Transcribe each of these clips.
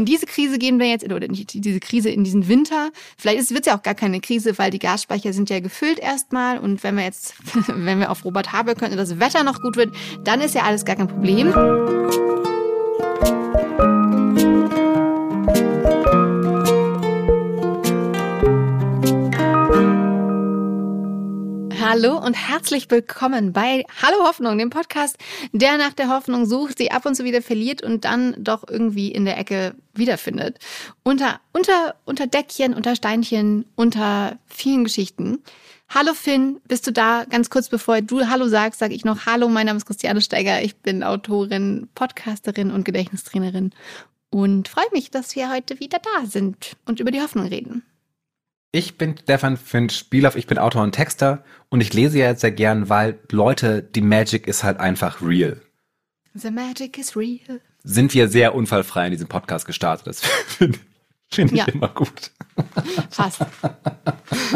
in diese Krise gehen wir jetzt, oder nicht diese Krise, in diesen Winter. Vielleicht wird es ja auch gar keine Krise, weil die Gasspeicher sind ja gefüllt erstmal. Und wenn wir jetzt, wenn wir auf Robert Habeck können und das Wetter noch gut wird, dann ist ja alles gar kein Problem. Hallo und herzlich willkommen bei Hallo Hoffnung, dem Podcast, der nach der Hoffnung sucht, sie ab und zu wieder verliert und dann doch irgendwie in der Ecke wiederfindet. Unter, unter, unter Deckchen, unter Steinchen, unter vielen Geschichten. Hallo Finn, bist du da? Ganz kurz bevor du Hallo sagst, sage ich noch Hallo, mein Name ist Christiane Steiger. Ich bin Autorin, Podcasterin und Gedächtnistrainerin und freue mich, dass wir heute wieder da sind und über die Hoffnung reden. Ich bin Stefan Finn Spielhoff, ich bin Autor und Texter und ich lese ja jetzt sehr gern, weil Leute, die Magic ist halt einfach real. The Magic is real. Sind wir sehr unfallfrei in diesem Podcast gestartet. Das finde find ich ja. immer gut. Fast.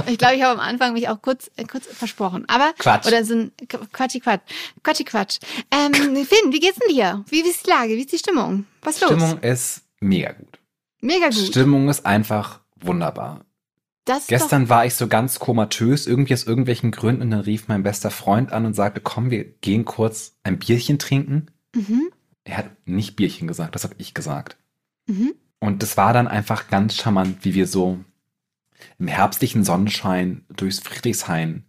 Ich glaube, ich habe am Anfang mich auch kurz, äh, kurz versprochen. Aber Quatsch. Oder so ein Quatschi Quatsch. Quatschi Quatsch. Ähm, Finn, wie geht's denn dir? Wie, wie ist die Lage? Wie ist die Stimmung? Was ist Stimmung los? ist mega gut. Mega gut. Stimmung ist einfach wunderbar. Das Gestern war ich so ganz komatös, irgendwie aus irgendwelchen Gründen, und dann rief mein bester Freund an und sagte, komm, wir gehen kurz ein Bierchen trinken. Mhm. Er hat nicht Bierchen gesagt, das habe ich gesagt. Mhm. Und das war dann einfach ganz charmant, wie wir so im herbstlichen Sonnenschein durchs Friedrichshain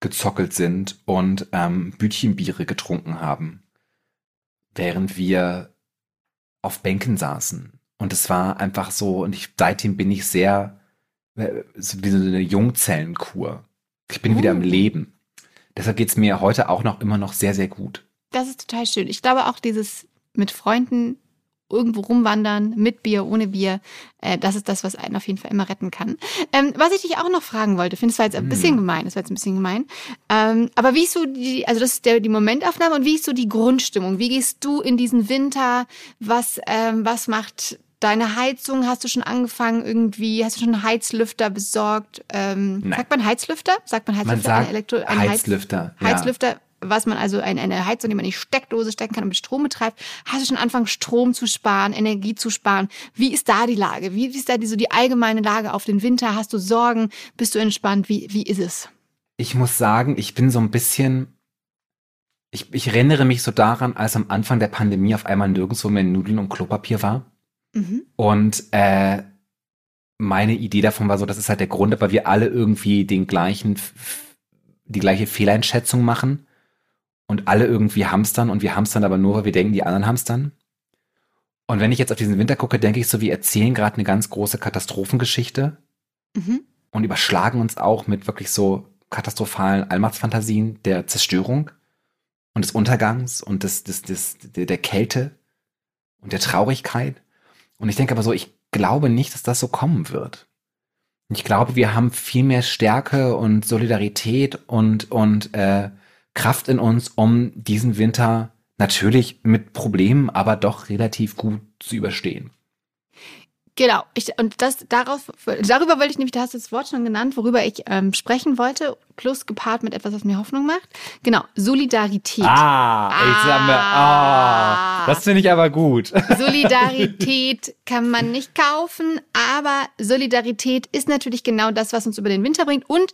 gezockelt sind und ähm, Bütchenbiere getrunken haben, während wir auf Bänken saßen. Und es war einfach so, und ich, seitdem bin ich sehr wie so eine Jungzellenkur. Ich bin oh. wieder im oh. Leben. Deshalb geht's mir heute auch noch immer noch sehr, sehr gut. Das ist total schön. Ich glaube auch dieses mit Freunden irgendwo rumwandern, mit Bier, ohne Bier, äh, das ist das, was einen auf jeden Fall immer retten kann. Ähm, was ich dich auch noch fragen wollte, finde, das war jetzt ein bisschen mm. gemein, das war jetzt ein bisschen gemein. Ähm, aber wie ist so die, also das ist der, die Momentaufnahme und wie ist so die Grundstimmung? Wie gehst du in diesen Winter? Was, ähm, was macht Deine Heizung hast du schon angefangen irgendwie? Hast du schon einen Heizlüfter besorgt? Ähm, Nein. Sagt man Heizlüfter? Sagt man Heizlüfter? Man sagt Elektro ein Heizlüfter. Heiz Heizlüfter, was man also eine, eine Heizung, die man in die Steckdose stecken kann und mit Strom betreibt. Hast du schon angefangen, Strom zu sparen, Energie zu sparen? Wie ist da die Lage? Wie, wie ist da die, so die allgemeine Lage auf den Winter? Hast du Sorgen? Bist du entspannt? Wie, wie ist es? Ich muss sagen, ich bin so ein bisschen ich, ich erinnere mich so daran, als am Anfang der Pandemie auf einmal nirgendwo mehr Nudeln und Klopapier war. Mhm. Und äh, meine Idee davon war so, das ist halt der Grund, weil wir alle irgendwie den gleichen, die gleiche Fehleinschätzung machen und alle irgendwie hamstern und wir hamstern aber nur, weil wir denken, die anderen hamstern. Und wenn ich jetzt auf diesen Winter gucke, denke ich so, wir erzählen gerade eine ganz große Katastrophengeschichte mhm. und überschlagen uns auch mit wirklich so katastrophalen Allmachtsfantasien der Zerstörung und des Untergangs und des, des, des, der Kälte und der Traurigkeit. Und ich denke aber so, ich glaube nicht, dass das so kommen wird. Ich glaube, wir haben viel mehr Stärke und Solidarität und, und äh, Kraft in uns, um diesen Winter natürlich mit Problemen, aber doch relativ gut zu überstehen. Genau, ich, und das darauf, darüber wollte ich nämlich, da hast du das Wort schon genannt, worüber ich ähm, sprechen wollte, plus gepaart mit etwas, was mir Hoffnung macht. Genau, Solidarität. Ah, ah. ich sag mir, oh, das finde ich aber gut. Solidarität kann man nicht kaufen, aber Solidarität ist natürlich genau das, was uns über den Winter bringt und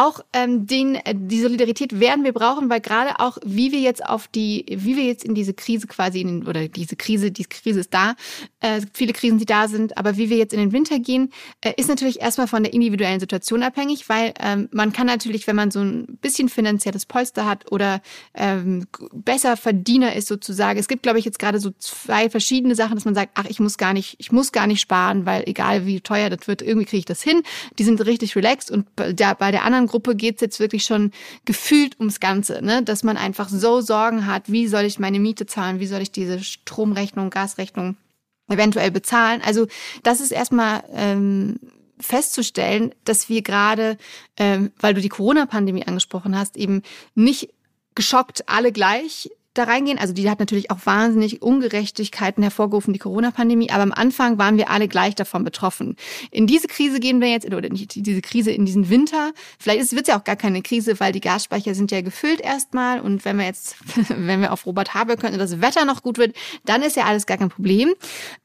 auch ähm, den, äh, die Solidarität werden wir brauchen, weil gerade auch, wie wir jetzt auf die, wie wir jetzt in diese Krise quasi, in, oder diese Krise, die Krise ist da, äh, viele Krisen, die da sind, aber wie wir jetzt in den Winter gehen, äh, ist natürlich erstmal von der individuellen Situation abhängig, weil ähm, man kann natürlich, wenn man so ein bisschen finanzielles Polster hat oder ähm, besser Verdiener ist sozusagen, es gibt, glaube ich, jetzt gerade so zwei verschiedene Sachen, dass man sagt, ach, ich muss gar nicht, ich muss gar nicht sparen, weil egal wie teuer das wird, irgendwie kriege ich das hin. Die sind richtig relaxed und bei der, bei der anderen anderen Gruppe geht es jetzt wirklich schon gefühlt ums Ganze, ne? dass man einfach so Sorgen hat, wie soll ich meine Miete zahlen, wie soll ich diese Stromrechnung, Gasrechnung eventuell bezahlen. Also das ist erstmal ähm, festzustellen, dass wir gerade, ähm, weil du die Corona-Pandemie angesprochen hast, eben nicht geschockt alle gleich da reingehen. Also die hat natürlich auch wahnsinnig Ungerechtigkeiten hervorgerufen, die Corona-Pandemie. Aber am Anfang waren wir alle gleich davon betroffen. In diese Krise gehen wir jetzt, oder nicht diese Krise, in diesen Winter. Vielleicht wird es ja auch gar keine Krise, weil die Gasspeicher sind ja gefüllt erstmal. Und wenn wir jetzt, wenn wir auf Robert Habeck können und das Wetter noch gut wird, dann ist ja alles gar kein Problem.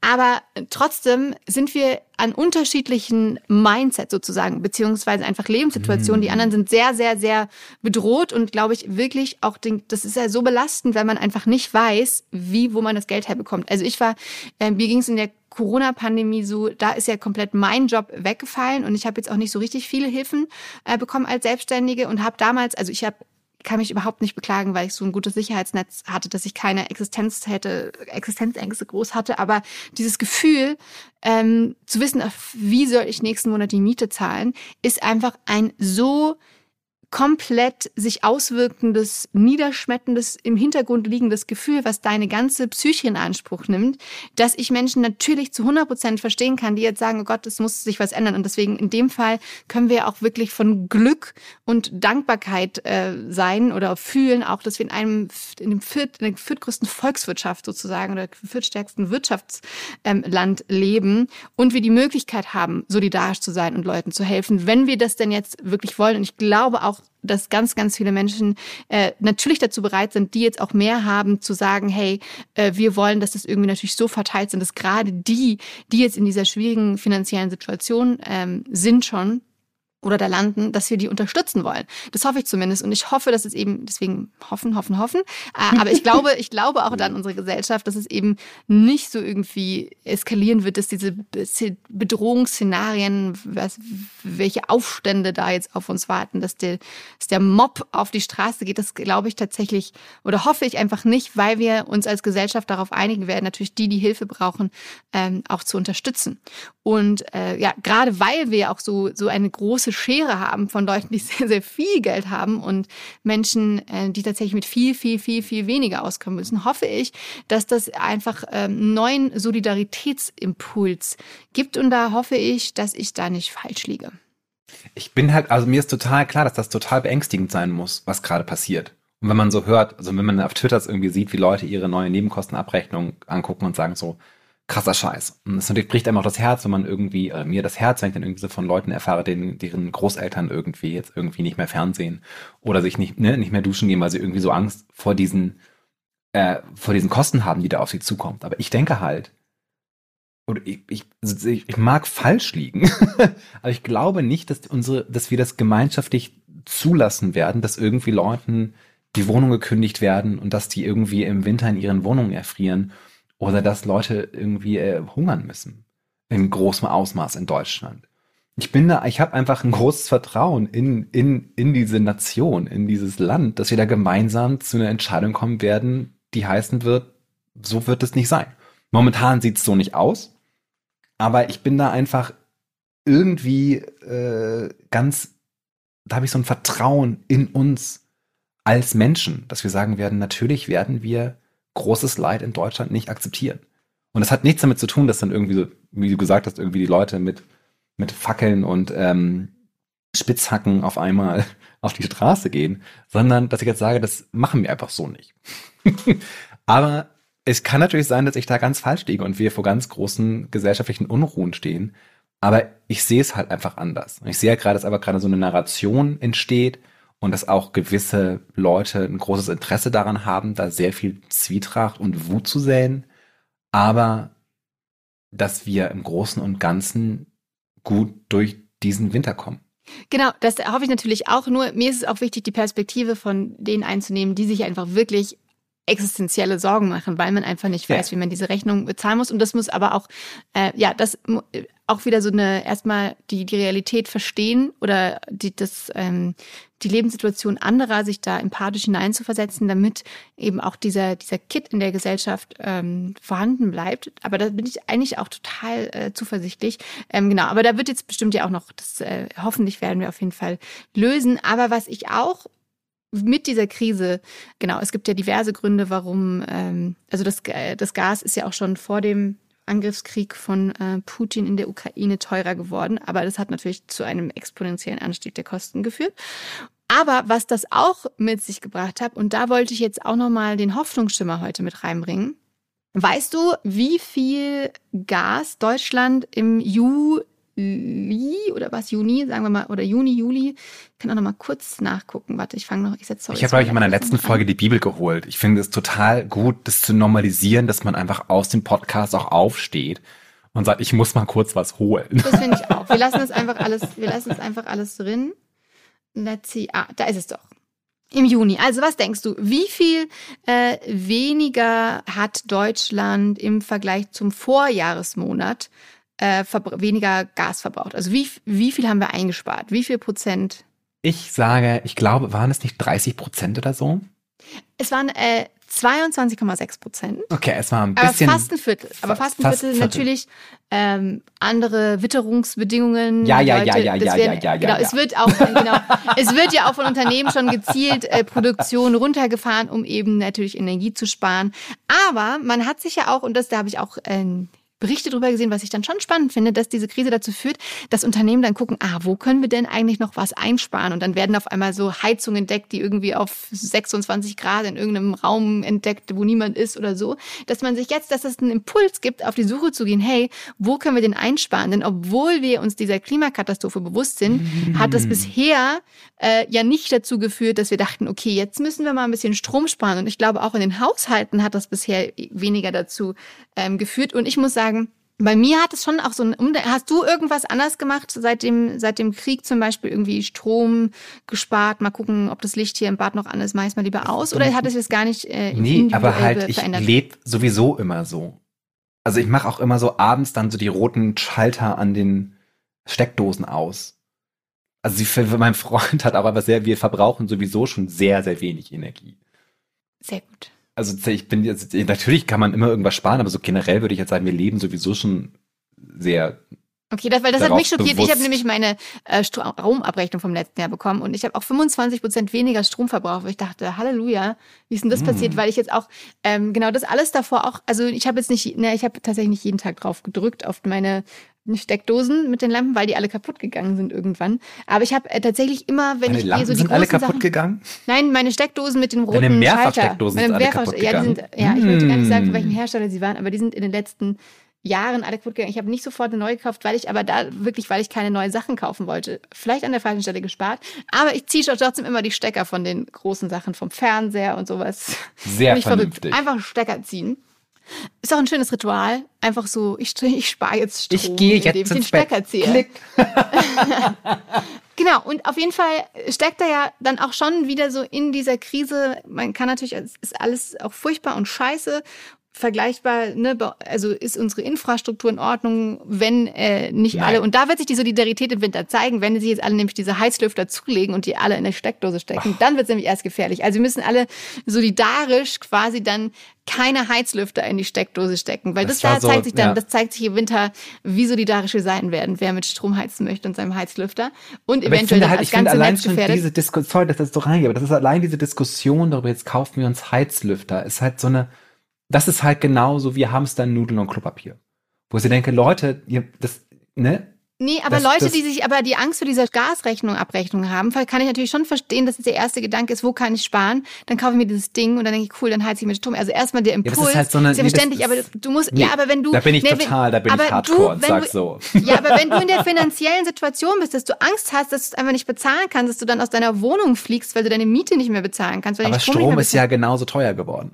Aber trotzdem sind wir an unterschiedlichen Mindset sozusagen, beziehungsweise einfach Lebenssituationen. Die anderen sind sehr, sehr, sehr bedroht und glaube ich wirklich auch, den, das ist ja so belastend, wenn man einfach nicht weiß, wie, wo man das Geld herbekommt. Also ich war, äh, mir ging es in der Corona-Pandemie so, da ist ja komplett mein Job weggefallen und ich habe jetzt auch nicht so richtig viele Hilfen äh, bekommen als Selbstständige und habe damals, also ich habe kann mich überhaupt nicht beklagen, weil ich so ein gutes Sicherheitsnetz hatte, dass ich keine Existenz hätte, Existenzängste groß hatte. Aber dieses Gefühl, ähm, zu wissen, wie soll ich nächsten Monat die Miete zahlen, ist einfach ein so komplett sich auswirkendes, niederschmettendes, im Hintergrund liegendes Gefühl, was deine ganze Psyche in Anspruch nimmt, dass ich Menschen natürlich zu 100 Prozent verstehen kann, die jetzt sagen, oh Gott, es muss sich was ändern. Und deswegen in dem Fall können wir auch wirklich von Glück und Dankbarkeit äh, sein oder fühlen, auch dass wir in einem, in dem viert, in der viertgrößten Volkswirtschaft sozusagen oder viertstärksten Wirtschaftsland ähm, leben und wir die Möglichkeit haben, solidarisch zu sein und Leuten zu helfen, wenn wir das denn jetzt wirklich wollen. Und ich glaube auch, dass ganz, ganz viele Menschen äh, natürlich dazu bereit sind, die jetzt auch mehr haben, zu sagen, hey, äh, wir wollen, dass das irgendwie natürlich so verteilt sind, dass gerade die, die jetzt in dieser schwierigen finanziellen Situation ähm, sind schon, oder da landen, dass wir die unterstützen wollen. Das hoffe ich zumindest und ich hoffe, dass es eben deswegen hoffen, hoffen, hoffen. Äh, aber ich glaube, ich glaube auch an unsere Gesellschaft, dass es eben nicht so irgendwie eskalieren wird, dass diese Bedrohungsszenarien, was, welche Aufstände da jetzt auf uns warten, dass der, dass der Mob auf die Straße geht. Das glaube ich tatsächlich oder hoffe ich einfach nicht, weil wir uns als Gesellschaft darauf einigen werden, natürlich die, die Hilfe brauchen, ähm, auch zu unterstützen. Und äh, ja, gerade weil wir auch so so eine große Schere haben von Leuten, die sehr, sehr viel Geld haben und Menschen, äh, die tatsächlich mit viel, viel, viel, viel weniger auskommen müssen, hoffe ich, dass das einfach ähm, neuen Solidaritätsimpuls gibt. Und da hoffe ich, dass ich da nicht falsch liege. Ich bin halt, also mir ist total klar, dass das total beängstigend sein muss, was gerade passiert. Und wenn man so hört, also wenn man auf Twitter irgendwie sieht, wie Leute ihre neue Nebenkostenabrechnung angucken und sagen so, krasser Scheiß. Und es natürlich bricht einem auch das Herz, wenn man irgendwie, äh, mir das Herz, wenn ich dann irgendwie so von Leuten erfahre, denen, deren Großeltern irgendwie jetzt irgendwie nicht mehr Fernsehen oder sich nicht, ne, nicht mehr duschen gehen, weil sie irgendwie so Angst vor diesen, äh, vor diesen Kosten haben, die da auf sie zukommt. Aber ich denke halt, oder ich, ich, ich mag falsch liegen, aber ich glaube nicht, dass unsere, dass wir das gemeinschaftlich zulassen werden, dass irgendwie Leuten die Wohnung gekündigt werden und dass die irgendwie im Winter in ihren Wohnungen erfrieren oder dass Leute irgendwie äh, hungern müssen in großem Ausmaß in Deutschland. Ich bin da, ich habe einfach ein großes Vertrauen in, in, in diese Nation, in dieses Land, dass wir da gemeinsam zu einer Entscheidung kommen werden, die heißen wird, so wird es nicht sein. Momentan sieht es so nicht aus, aber ich bin da einfach irgendwie äh, ganz, da habe ich so ein Vertrauen in uns als Menschen, dass wir sagen werden, natürlich werden wir großes Leid in Deutschland nicht akzeptieren. Und das hat nichts damit zu tun, dass dann irgendwie so, wie du gesagt hast, irgendwie die Leute mit, mit Fackeln und ähm, Spitzhacken auf einmal auf die Straße gehen, sondern dass ich jetzt sage, das machen wir einfach so nicht. Aber es kann natürlich sein, dass ich da ganz falsch liege und wir vor ganz großen gesellschaftlichen Unruhen stehen. Aber ich sehe es halt einfach anders. Und ich sehe ja gerade, dass aber gerade so eine Narration entsteht, und dass auch gewisse Leute ein großes Interesse daran haben, da sehr viel Zwietracht und Wut zu säen, aber dass wir im Großen und Ganzen gut durch diesen Winter kommen. Genau, das hoffe ich natürlich auch. Nur mir ist es auch wichtig, die Perspektive von denen einzunehmen, die sich einfach wirklich existenzielle Sorgen machen, weil man einfach nicht weiß, ja. wie man diese Rechnung bezahlen muss. Und das muss aber auch, äh, ja, das auch wieder so eine erstmal die die Realität verstehen oder die das ähm, die Lebenssituation anderer sich da empathisch hineinzuversetzen, damit eben auch dieser dieser Kit in der Gesellschaft ähm, vorhanden bleibt. Aber da bin ich eigentlich auch total äh, zuversichtlich. Ähm, genau, aber da wird jetzt bestimmt ja auch noch das äh, hoffentlich werden wir auf jeden Fall lösen. Aber was ich auch mit dieser Krise, genau, es gibt ja diverse Gründe, warum, ähm, also das, äh, das Gas ist ja auch schon vor dem Angriffskrieg von äh, Putin in der Ukraine teurer geworden, aber das hat natürlich zu einem exponentiellen Anstieg der Kosten geführt. Aber was das auch mit sich gebracht hat, und da wollte ich jetzt auch nochmal den Hoffnungsschimmer heute mit reinbringen. Weißt du, wie viel Gas Deutschland im Juli oder was, Juni, sagen wir mal, oder Juni, Juli, ich kann auch nochmal kurz nachgucken. Warte, ich fange noch, ich setze Ich habe, glaube ich, in meiner letzten Folge die Bibel geholt. Ich finde es total gut, das zu normalisieren, dass man einfach aus dem Podcast auch aufsteht und sagt, ich muss mal kurz was holen. Das finde ich auch. Wir lassen es einfach alles, wir lassen es einfach alles drin. Let's see. Ah, da ist es doch. Im Juni. Also was denkst du, wie viel äh, weniger hat Deutschland im Vergleich zum Vorjahresmonat äh, weniger Gas verbraucht? Also wie, wie viel haben wir eingespart? Wie viel Prozent? Ich sage, ich glaube, waren es nicht 30 Prozent oder so? Es waren äh, 22,6 Prozent. Okay, es war ein bisschen. Aber fast ein Viertel. Aber fast ein fast Viertel, Viertel. natürlich ähm, andere Witterungsbedingungen. Ja, ja, ja, ja, ja, werden, ja, ja, Genau, ja. es wird auch, genau, es wird ja auch von Unternehmen schon gezielt äh, Produktion runtergefahren, um eben natürlich Energie zu sparen. Aber man hat sich ja auch, und das da habe ich auch äh, Berichte darüber gesehen, was ich dann schon spannend finde, dass diese Krise dazu führt, dass Unternehmen dann gucken, ah, wo können wir denn eigentlich noch was einsparen? Und dann werden auf einmal so Heizungen entdeckt, die irgendwie auf 26 Grad in irgendeinem Raum entdeckt, wo niemand ist oder so. Dass man sich jetzt, dass es einen Impuls gibt, auf die Suche zu gehen, hey, wo können wir denn einsparen? Denn obwohl wir uns dieser Klimakatastrophe bewusst sind, mhm. hat das bisher äh, ja nicht dazu geführt, dass wir dachten, okay, jetzt müssen wir mal ein bisschen Strom sparen. Und ich glaube, auch in den Haushalten hat das bisher weniger dazu ähm, geführt. Und ich muss sagen, sagen, bei mir hat es schon auch so ein, hast du irgendwas anders gemacht seit dem, seit dem Krieg zum Beispiel irgendwie Strom gespart, mal gucken, ob das Licht hier im Bad noch an ist, meist mal lieber aus oder hat es jetzt gar nicht äh, Nee, aber halt, ich lebe sowieso immer so. Also ich mache auch immer so abends dann so die roten Schalter an den Steckdosen aus. Also sie, mein Freund hat auch aber sehr, wir verbrauchen sowieso schon sehr, sehr wenig Energie. Sehr gut also ich bin jetzt, natürlich kann man immer irgendwas sparen, aber so generell würde ich jetzt sagen, wir leben sowieso schon sehr Okay, das, weil das hat mich schockiert. Bewusst. Ich habe nämlich meine äh, Stromabrechnung vom letzten Jahr bekommen und ich habe auch 25 Prozent weniger Strom verbraucht. Ich dachte, Halleluja, wie ist denn das mm. passiert? Weil ich jetzt auch ähm, genau das alles davor auch, also ich habe jetzt nicht, ne, ich habe tatsächlich nicht jeden Tag drauf gedrückt auf meine Steckdosen mit den Lampen, weil die alle kaputt gegangen sind irgendwann. Aber ich habe äh, tatsächlich immer, wenn meine ich Lampen so die sind alle kaputt Sachen, gegangen? Nein, meine Steckdosen mit dem roten Deine. Mehrfachsteckdosen sind alle kaputt ja, die gegangen. sind, ja, ich möchte gar nicht sagen, von welchem Mm. Hersteller sie waren, aber die sind in den letzten Jahren alle kaputt gegangen. Ich habe nicht sofort eine neue gekauft, weil ich aber da wirklich, weil ich keine neuen Sachen kaufen wollte, vielleicht an der falschen Stelle gespart. Aber ich ziehe trotzdem immer die Stecker von den großen Sachen vom Fernseher und sowas. Sehr vernünftig. Einfach Stecker ziehen. Ist auch ein schönes Ritual. Einfach so, ich, ich spare jetzt Strom, Ich gehe indem jetzt ich den ins Bett. Stecker ziehe. Klick. Genau, und auf jeden Fall steckt er ja dann auch schon wieder so in dieser Krise. Man kann natürlich, es ist alles auch furchtbar und scheiße. Vergleichbar, ne, also ist unsere Infrastruktur in Ordnung, wenn äh, nicht Nein. alle. Und da wird sich die Solidarität im Winter zeigen, wenn sie jetzt alle nämlich diese Heizlüfter zulegen und die alle in der Steckdose stecken, dann wird es nämlich erst gefährlich. Also wir müssen alle solidarisch quasi dann keine Heizlüfter in die Steckdose stecken, weil das, Das da so, zeigt sich dann, ja. das zeigt sich im Winter, wie solidarisch wir sein werden, wer mit Strom heizen möchte und seinem Heizlüfter und Aber eventuell dann halt, das ganze allein Netz schon gefährdet. diese Diskussion, sorry, dass das so reingeht, aber das ist allein diese Diskussion darüber, jetzt kaufen wir uns Heizlüfter, ist halt so eine, das ist halt genauso wie Hamster, Nudeln und Klopapier. Wo so denke, Leute, ihr, das, ne? Nee, aber Das- Leute, das- die sich aber die Angst vor dieser Gasrechnung, Abrechnung haben, kann ich natürlich schon verstehen, dass es der erste Gedanke ist, wo kann ich sparen? Dann kaufe ich mir dieses Ding und dann denke ich, cool, dann heize ich mit Strom. Also erstmal der das Impuls, ist halt so eine- ist ja nee, das aber du musst, Nee, ja, aber wenn du, da bin ich nee, total, da bin ich hardcore und wenn sag du, so. Ja, aber wenn du in der finanziellen Situation bist, dass du Angst hast, dass du es einfach nicht bezahlen kannst, dass du dann aus deiner Wohnung fliegst, weil du deine Miete nicht mehr bezahlen kannst, weil Aber Strom, Strom ist ja genauso teuer geworden.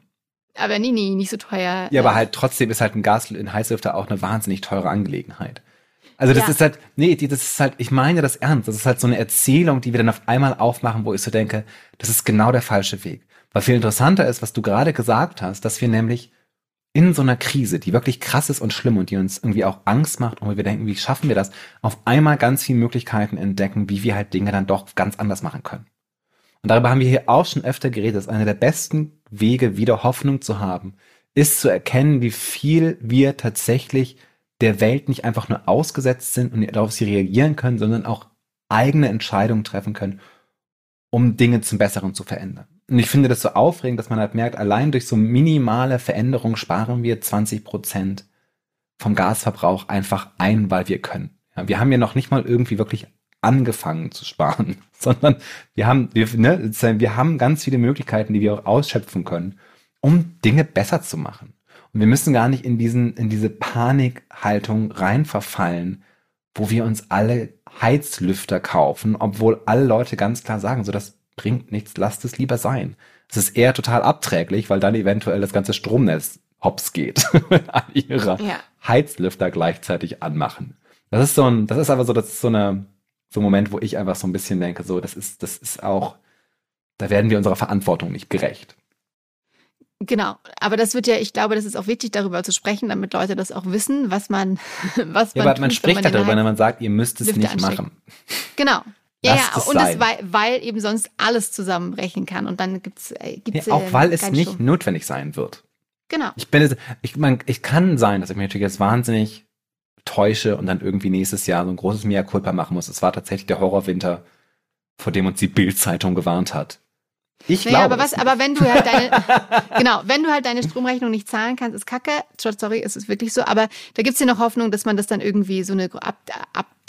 Aber nee, nee, nicht so teuer. Ja, aber halt trotzdem ist halt ein Gas, ein Heißlüfter auch eine wahnsinnig teure Angelegenheit. Also das Ja. ist halt, nee, das ist halt, ich meine das ernst. Das ist halt so eine Erzählung, die wir dann auf einmal aufmachen, wo ich so denke, das ist genau der falsche Weg. Weil viel interessanter ist, was du gerade gesagt hast, dass wir nämlich in so einer Krise, die wirklich krass ist und schlimm und die uns irgendwie auch Angst macht und wo wir denken, wie schaffen wir das, auf einmal ganz viele Möglichkeiten entdecken, wie wir halt Dinge dann doch ganz anders machen können. Und darüber haben wir hier auch schon öfter geredet, dass einer der besten Wege, wieder Hoffnung zu haben, ist zu erkennen, wie viel wir tatsächlich der Welt nicht einfach nur ausgesetzt sind und darauf sie reagieren können, sondern auch eigene Entscheidungen treffen können, um Dinge zum Besseren zu verändern. Und ich finde das so aufregend, dass man halt merkt, allein durch so minimale Veränderungen sparen wir 20 Prozent vom Gasverbrauch einfach ein, weil wir können. Ja, wir haben ja noch nicht mal irgendwie wirklich angefangen zu sparen, sondern wir haben, wir, ne, wir haben ganz viele Möglichkeiten, die wir auch ausschöpfen können, um Dinge besser zu machen. Und wir müssen gar nicht in diesen, in diese Panikhaltung rein verfallen, wo wir uns alle Heizlüfter kaufen, obwohl alle Leute ganz klar sagen, so das bringt nichts, lasst es lieber sein. Es ist eher total abträglich, weil dann eventuell das ganze Stromnetz hops geht, wenn alle ihre ja. Heizlüfter gleichzeitig anmachen. Das ist so ein, das ist aber so, das ist so eine, so ein Moment, wo ich einfach so ein bisschen denke, so, das ist, das ist auch, da werden wir unserer Verantwortung nicht gerecht. Genau, aber das wird ja, ich glaube, das ist auch wichtig, darüber zu sprechen, damit Leute das auch wissen, was man, was ja, man. Aber tut, man spricht darüber, wenn man sagt, ihr müsst es Lüfte nicht ansteckt. machen. Genau. Ja, ja, und es, weil, weil eben sonst alles zusammenbrechen kann und dann gibt's, äh, gibt's ja, auch weil es nicht Strom. notwendig sein wird. Genau. Ich bin, ich, man, ich kann sein, dass ich mich natürlich jetzt wahnsinnig täusche und dann irgendwie nächstes Jahr so ein großes Mea Culpa machen muss. Es war tatsächlich der Horrorwinter, vor dem uns die Bild-Zeitung gewarnt hat. Ich naja, glaube. Aber was, aber wenn du halt deine, genau, wenn du halt deine Stromrechnung nicht zahlen kannst, ist kacke. Sorry, ist es wirklich so. Aber da gibt's ja noch Hoffnung, dass man das dann irgendwie so eine ab,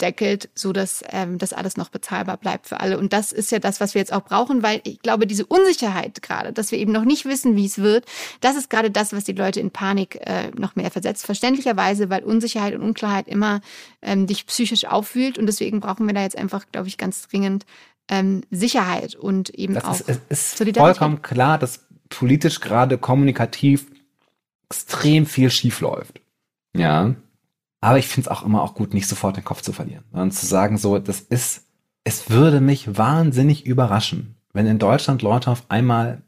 abdeckelt, so dass ähm, das alles noch bezahlbar bleibt für alle. Und das ist ja das, was wir jetzt auch brauchen, weil ich glaube, diese Unsicherheit gerade, dass wir eben noch nicht wissen, wie es wird, das ist gerade das, was die Leute in Panik äh, noch mehr versetzt. Verständlicherweise, weil Unsicherheit und Unklarheit immer ähm, dich psychisch aufwühlt. Und deswegen brauchen wir da jetzt einfach, glaube ich, ganz dringend ähm, Sicherheit und eben das auch ist, es ist vollkommen klar, dass politisch gerade kommunikativ extrem viel schief läuft. Ja. Aber ich finde es auch immer auch gut, nicht sofort den Kopf zu verlieren, sondern zu sagen, so, das ist, es würde mich wahnsinnig überraschen, wenn in Deutschland Leute auf einmal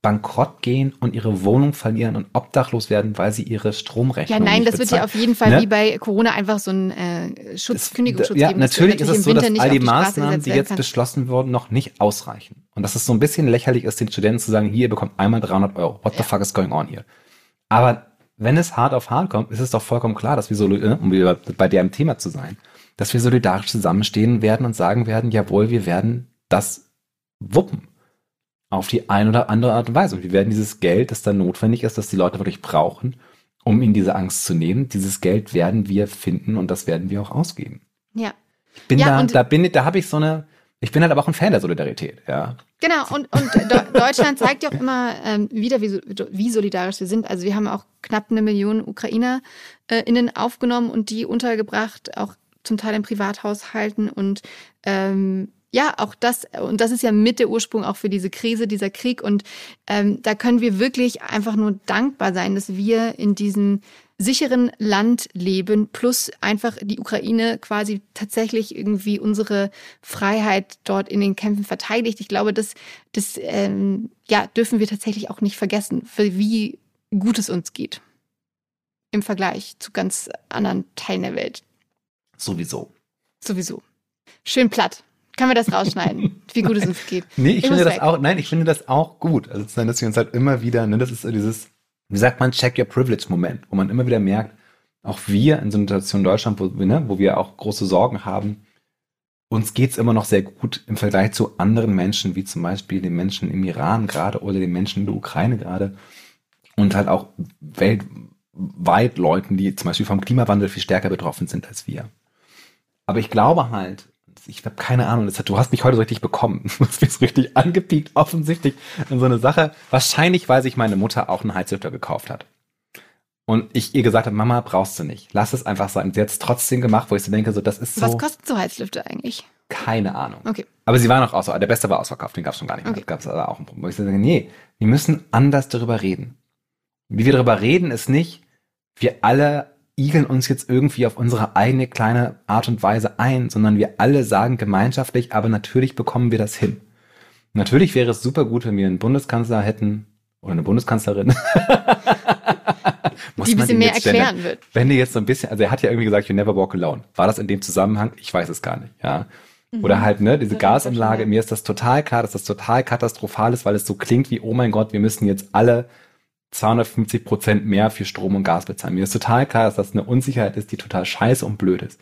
bankrott gehen und ihre Wohnung verlieren und obdachlos werden, weil sie ihre Stromrechnung Ja, nein, das bezahlen. wird ja auf jeden Fall ne? wie bei Corona einfach so ein äh, Schutz, das, Kündigungsschutz ja, geben. Natürlich ist es so, dass all die, die Maßnahmen, die jetzt kann. beschlossen wurden, noch nicht ausreichen. Und dass es so ein bisschen lächerlich ist, den Studenten zu sagen, hier, ihr bekommt einmal 300 Euro. What the fuck is going on here? Aber wenn es hart auf hart kommt, ist es doch vollkommen klar, dass wir so, äh, um wieder bei dem Thema zu sein, dass wir solidarisch zusammenstehen werden und sagen werden, jawohl, wir werden das wuppen auf die eine oder andere Art und Weise. Und wir werden dieses Geld, das dann notwendig ist, das die Leute wirklich brauchen, um ihnen diese Angst zu nehmen, dieses Geld werden wir finden und das werden wir auch ausgeben. Ja. Ich bin ja, da, da bin da habe ich so eine, ich bin halt aber auch ein Fan der Solidarität, ja. Genau, und, und Deutschland zeigt ja auch immer ähm, wieder, wie, wie solidarisch wir sind. Also wir haben auch knapp eine Million UkrainerInnen äh, aufgenommen und die untergebracht, auch zum Teil in Privathaushalten und ähm, ja, auch das, und das ist ja mit der Ursprung auch für diese Krise, dieser Krieg. Und ähm, da können wir wirklich einfach nur dankbar sein, dass wir in diesem sicheren Land leben, plus einfach die Ukraine quasi tatsächlich irgendwie unsere Freiheit dort in den Kämpfen verteidigt. Ich glaube, das, das ähm, ja, dürfen wir tatsächlich auch nicht vergessen, für wie gut es uns geht im Vergleich zu ganz anderen Teilen der Welt. Sowieso. Sowieso. Schön platt. Können wir das rausschneiden, wie gut es uns geht? Nee, ich, ich finde das weg. auch, nein, ich finde das auch gut. Also, dass wir uns halt immer wieder, ne, das ist so dieses, wie sagt man, check your privilege Moment, wo man immer wieder merkt, auch wir in so einer Situation in Deutschland, wo, ne, wo wir auch große Sorgen haben, uns geht's immer noch sehr gut im Vergleich zu anderen Menschen, wie zum Beispiel den Menschen im Iran gerade oder den Menschen in der Ukraine gerade und halt auch weltweit Leuten, die zum Beispiel vom Klimawandel viel stärker betroffen sind als wir. Aber ich glaube halt, ich habe keine Ahnung, das hat, du hast mich heute so richtig bekommen. Du hast mich so richtig angepiekt, offensichtlich in so eine Sache. Wahrscheinlich, weil sich meine Mutter auch einen Heizlüfter gekauft hat. Und ich ihr gesagt habe, Mama, brauchst du nicht. Lass es einfach sein. Sie hat es trotzdem gemacht, wo ich so denke, so, das ist so. Was kosten so Heizlüfter eigentlich? Keine Ahnung. Okay. Aber sie war noch außer, der beste war ausverkauft, den gab es schon gar nicht mehr. Okay. Gab es aber auch ein Problem. Wo ich so denke, nee, wir müssen anders darüber reden. Wie wir darüber reden, ist nicht, wir alle igeln uns jetzt irgendwie auf unsere eigene kleine Art und Weise ein, sondern wir alle sagen gemeinschaftlich, aber natürlich bekommen wir das hin. Natürlich wäre es super gut, wenn wir einen Bundeskanzler hätten oder eine Bundeskanzlerin. Muss die ein bisschen mehr erklären stellen. wird. Wenn die jetzt so ein bisschen, also er hat ja irgendwie gesagt, you never walk alone. War das in dem Zusammenhang? Ich weiß es gar nicht, ja. Mhm. Oder halt, ne, diese Gasanlage, mir ist das total klar, dass das total katastrophal ist, weil es so klingt wie, oh mein Gott, wir müssen jetzt alle 250 Prozent mehr für Strom und Gas bezahlen. Mir ist total klar, dass das eine Unsicherheit ist, die total scheiße und blöd ist.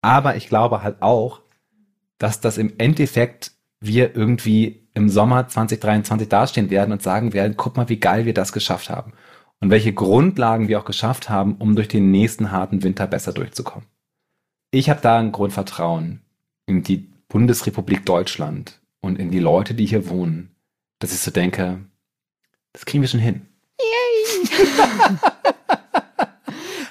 Aber ich glaube halt auch, dass das im Endeffekt wir irgendwie im Sommer 2023 dastehen werden und sagen werden, guck mal, wie geil wir das geschafft haben. Und welche Grundlagen wir auch geschafft haben, um durch den nächsten harten Winter besser durchzukommen. Ich habe da ein Grundvertrauen in die Bundesrepublik Deutschland und in die Leute, die hier wohnen, dass ich so denke, das kriegen wir schon hin. Yay!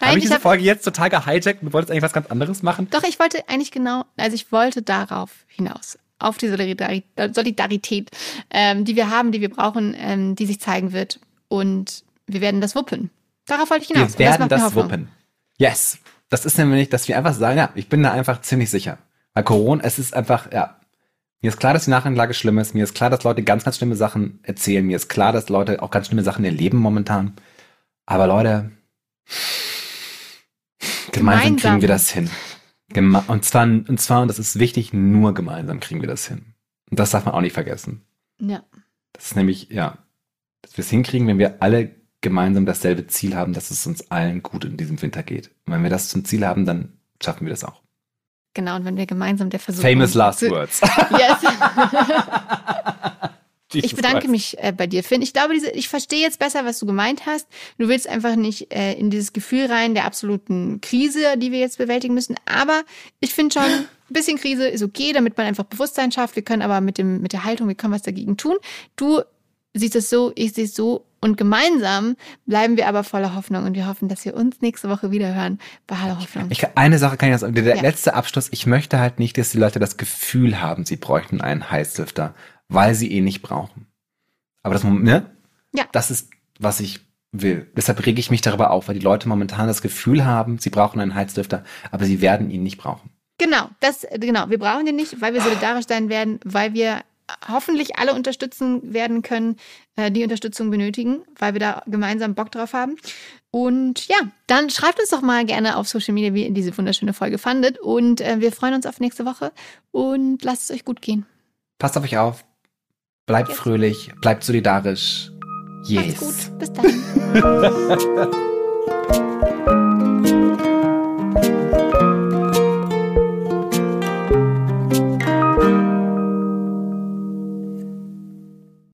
Habe ich diese hab, Folge jetzt total gehijackt und wolltest eigentlich was ganz anderes machen? Doch, ich wollte eigentlich genau, also ich wollte darauf hinaus. Auf die Solidarität, Solidarität ähm, die wir haben, die wir brauchen, ähm, die sich zeigen wird. Und wir werden das wuppen. Darauf wollte ich hinaus. Wir werden das, das wuppen. Yes. Das ist nämlich, dass wir einfach sagen, ja, ich bin da einfach ziemlich sicher. Bei Corona, es ist einfach, ja, mir ist klar, dass die Nachrichtenlage schlimm ist. Mir ist klar, dass Leute ganz, ganz schlimme Sachen erzählen. Mir ist klar, dass Leute auch ganz schlimme Sachen erleben momentan. Aber Leute, gemeinsam, gemeinsam. kriegen wir das hin. Geme und zwar, und zwar, und das ist wichtig, nur gemeinsam kriegen wir das hin. Und das darf man auch nicht vergessen. Ja. Das ist nämlich, ja, dass wir es hinkriegen, wenn wir alle gemeinsam dasselbe Ziel haben, dass es uns allen gut in diesem Winter geht. Und wenn wir das zum Ziel haben, dann schaffen wir das auch. Genau, und wenn wir gemeinsam der Versuch. Famous last words. Yes. ich bedanke mich äh, bei dir, Finn. Ich glaube, diese, ich verstehe jetzt besser, was du gemeint hast. Du willst einfach nicht äh, in dieses Gefühl rein der absoluten Krise, die wir jetzt bewältigen müssen. Aber ich finde schon, ein bisschen Krise ist okay, damit man einfach Bewusstsein schafft. Wir können aber mit, dem, mit der Haltung, wir können was dagegen tun. Du siehst es so, ich sehe es so. Und gemeinsam bleiben wir aber voller Hoffnung und wir hoffen, dass wir uns nächste Woche wieder hören bei Hallo Hoffnung. Ich, eine Sache kann ich sagen, der ja. letzte Abschluss, ich möchte halt nicht, dass die Leute das Gefühl haben, sie bräuchten einen Heißlüfter, weil sie ihn nicht brauchen. Aber das, ne? Ja. Das ist, was ich will. Deshalb rege ich mich darüber auf, weil die Leute momentan das Gefühl haben, sie brauchen einen Heizlüfter, aber sie werden ihn nicht brauchen. Genau, das, genau. Wir brauchen den nicht, weil wir solidarisch sein werden, weil wir hoffentlich alle unterstützen werden können, äh, die Unterstützung benötigen, weil wir da gemeinsam Bock drauf haben. Und ja, dann schreibt uns doch mal gerne auf Social Media, wie ihr diese wunderschöne Folge fandet. Und äh, wir freuen uns auf nächste Woche und lasst es euch gut gehen. Passt auf euch auf. Bleibt yes. fröhlich, bleibt solidarisch. Yes. Macht's gut. Bis dann.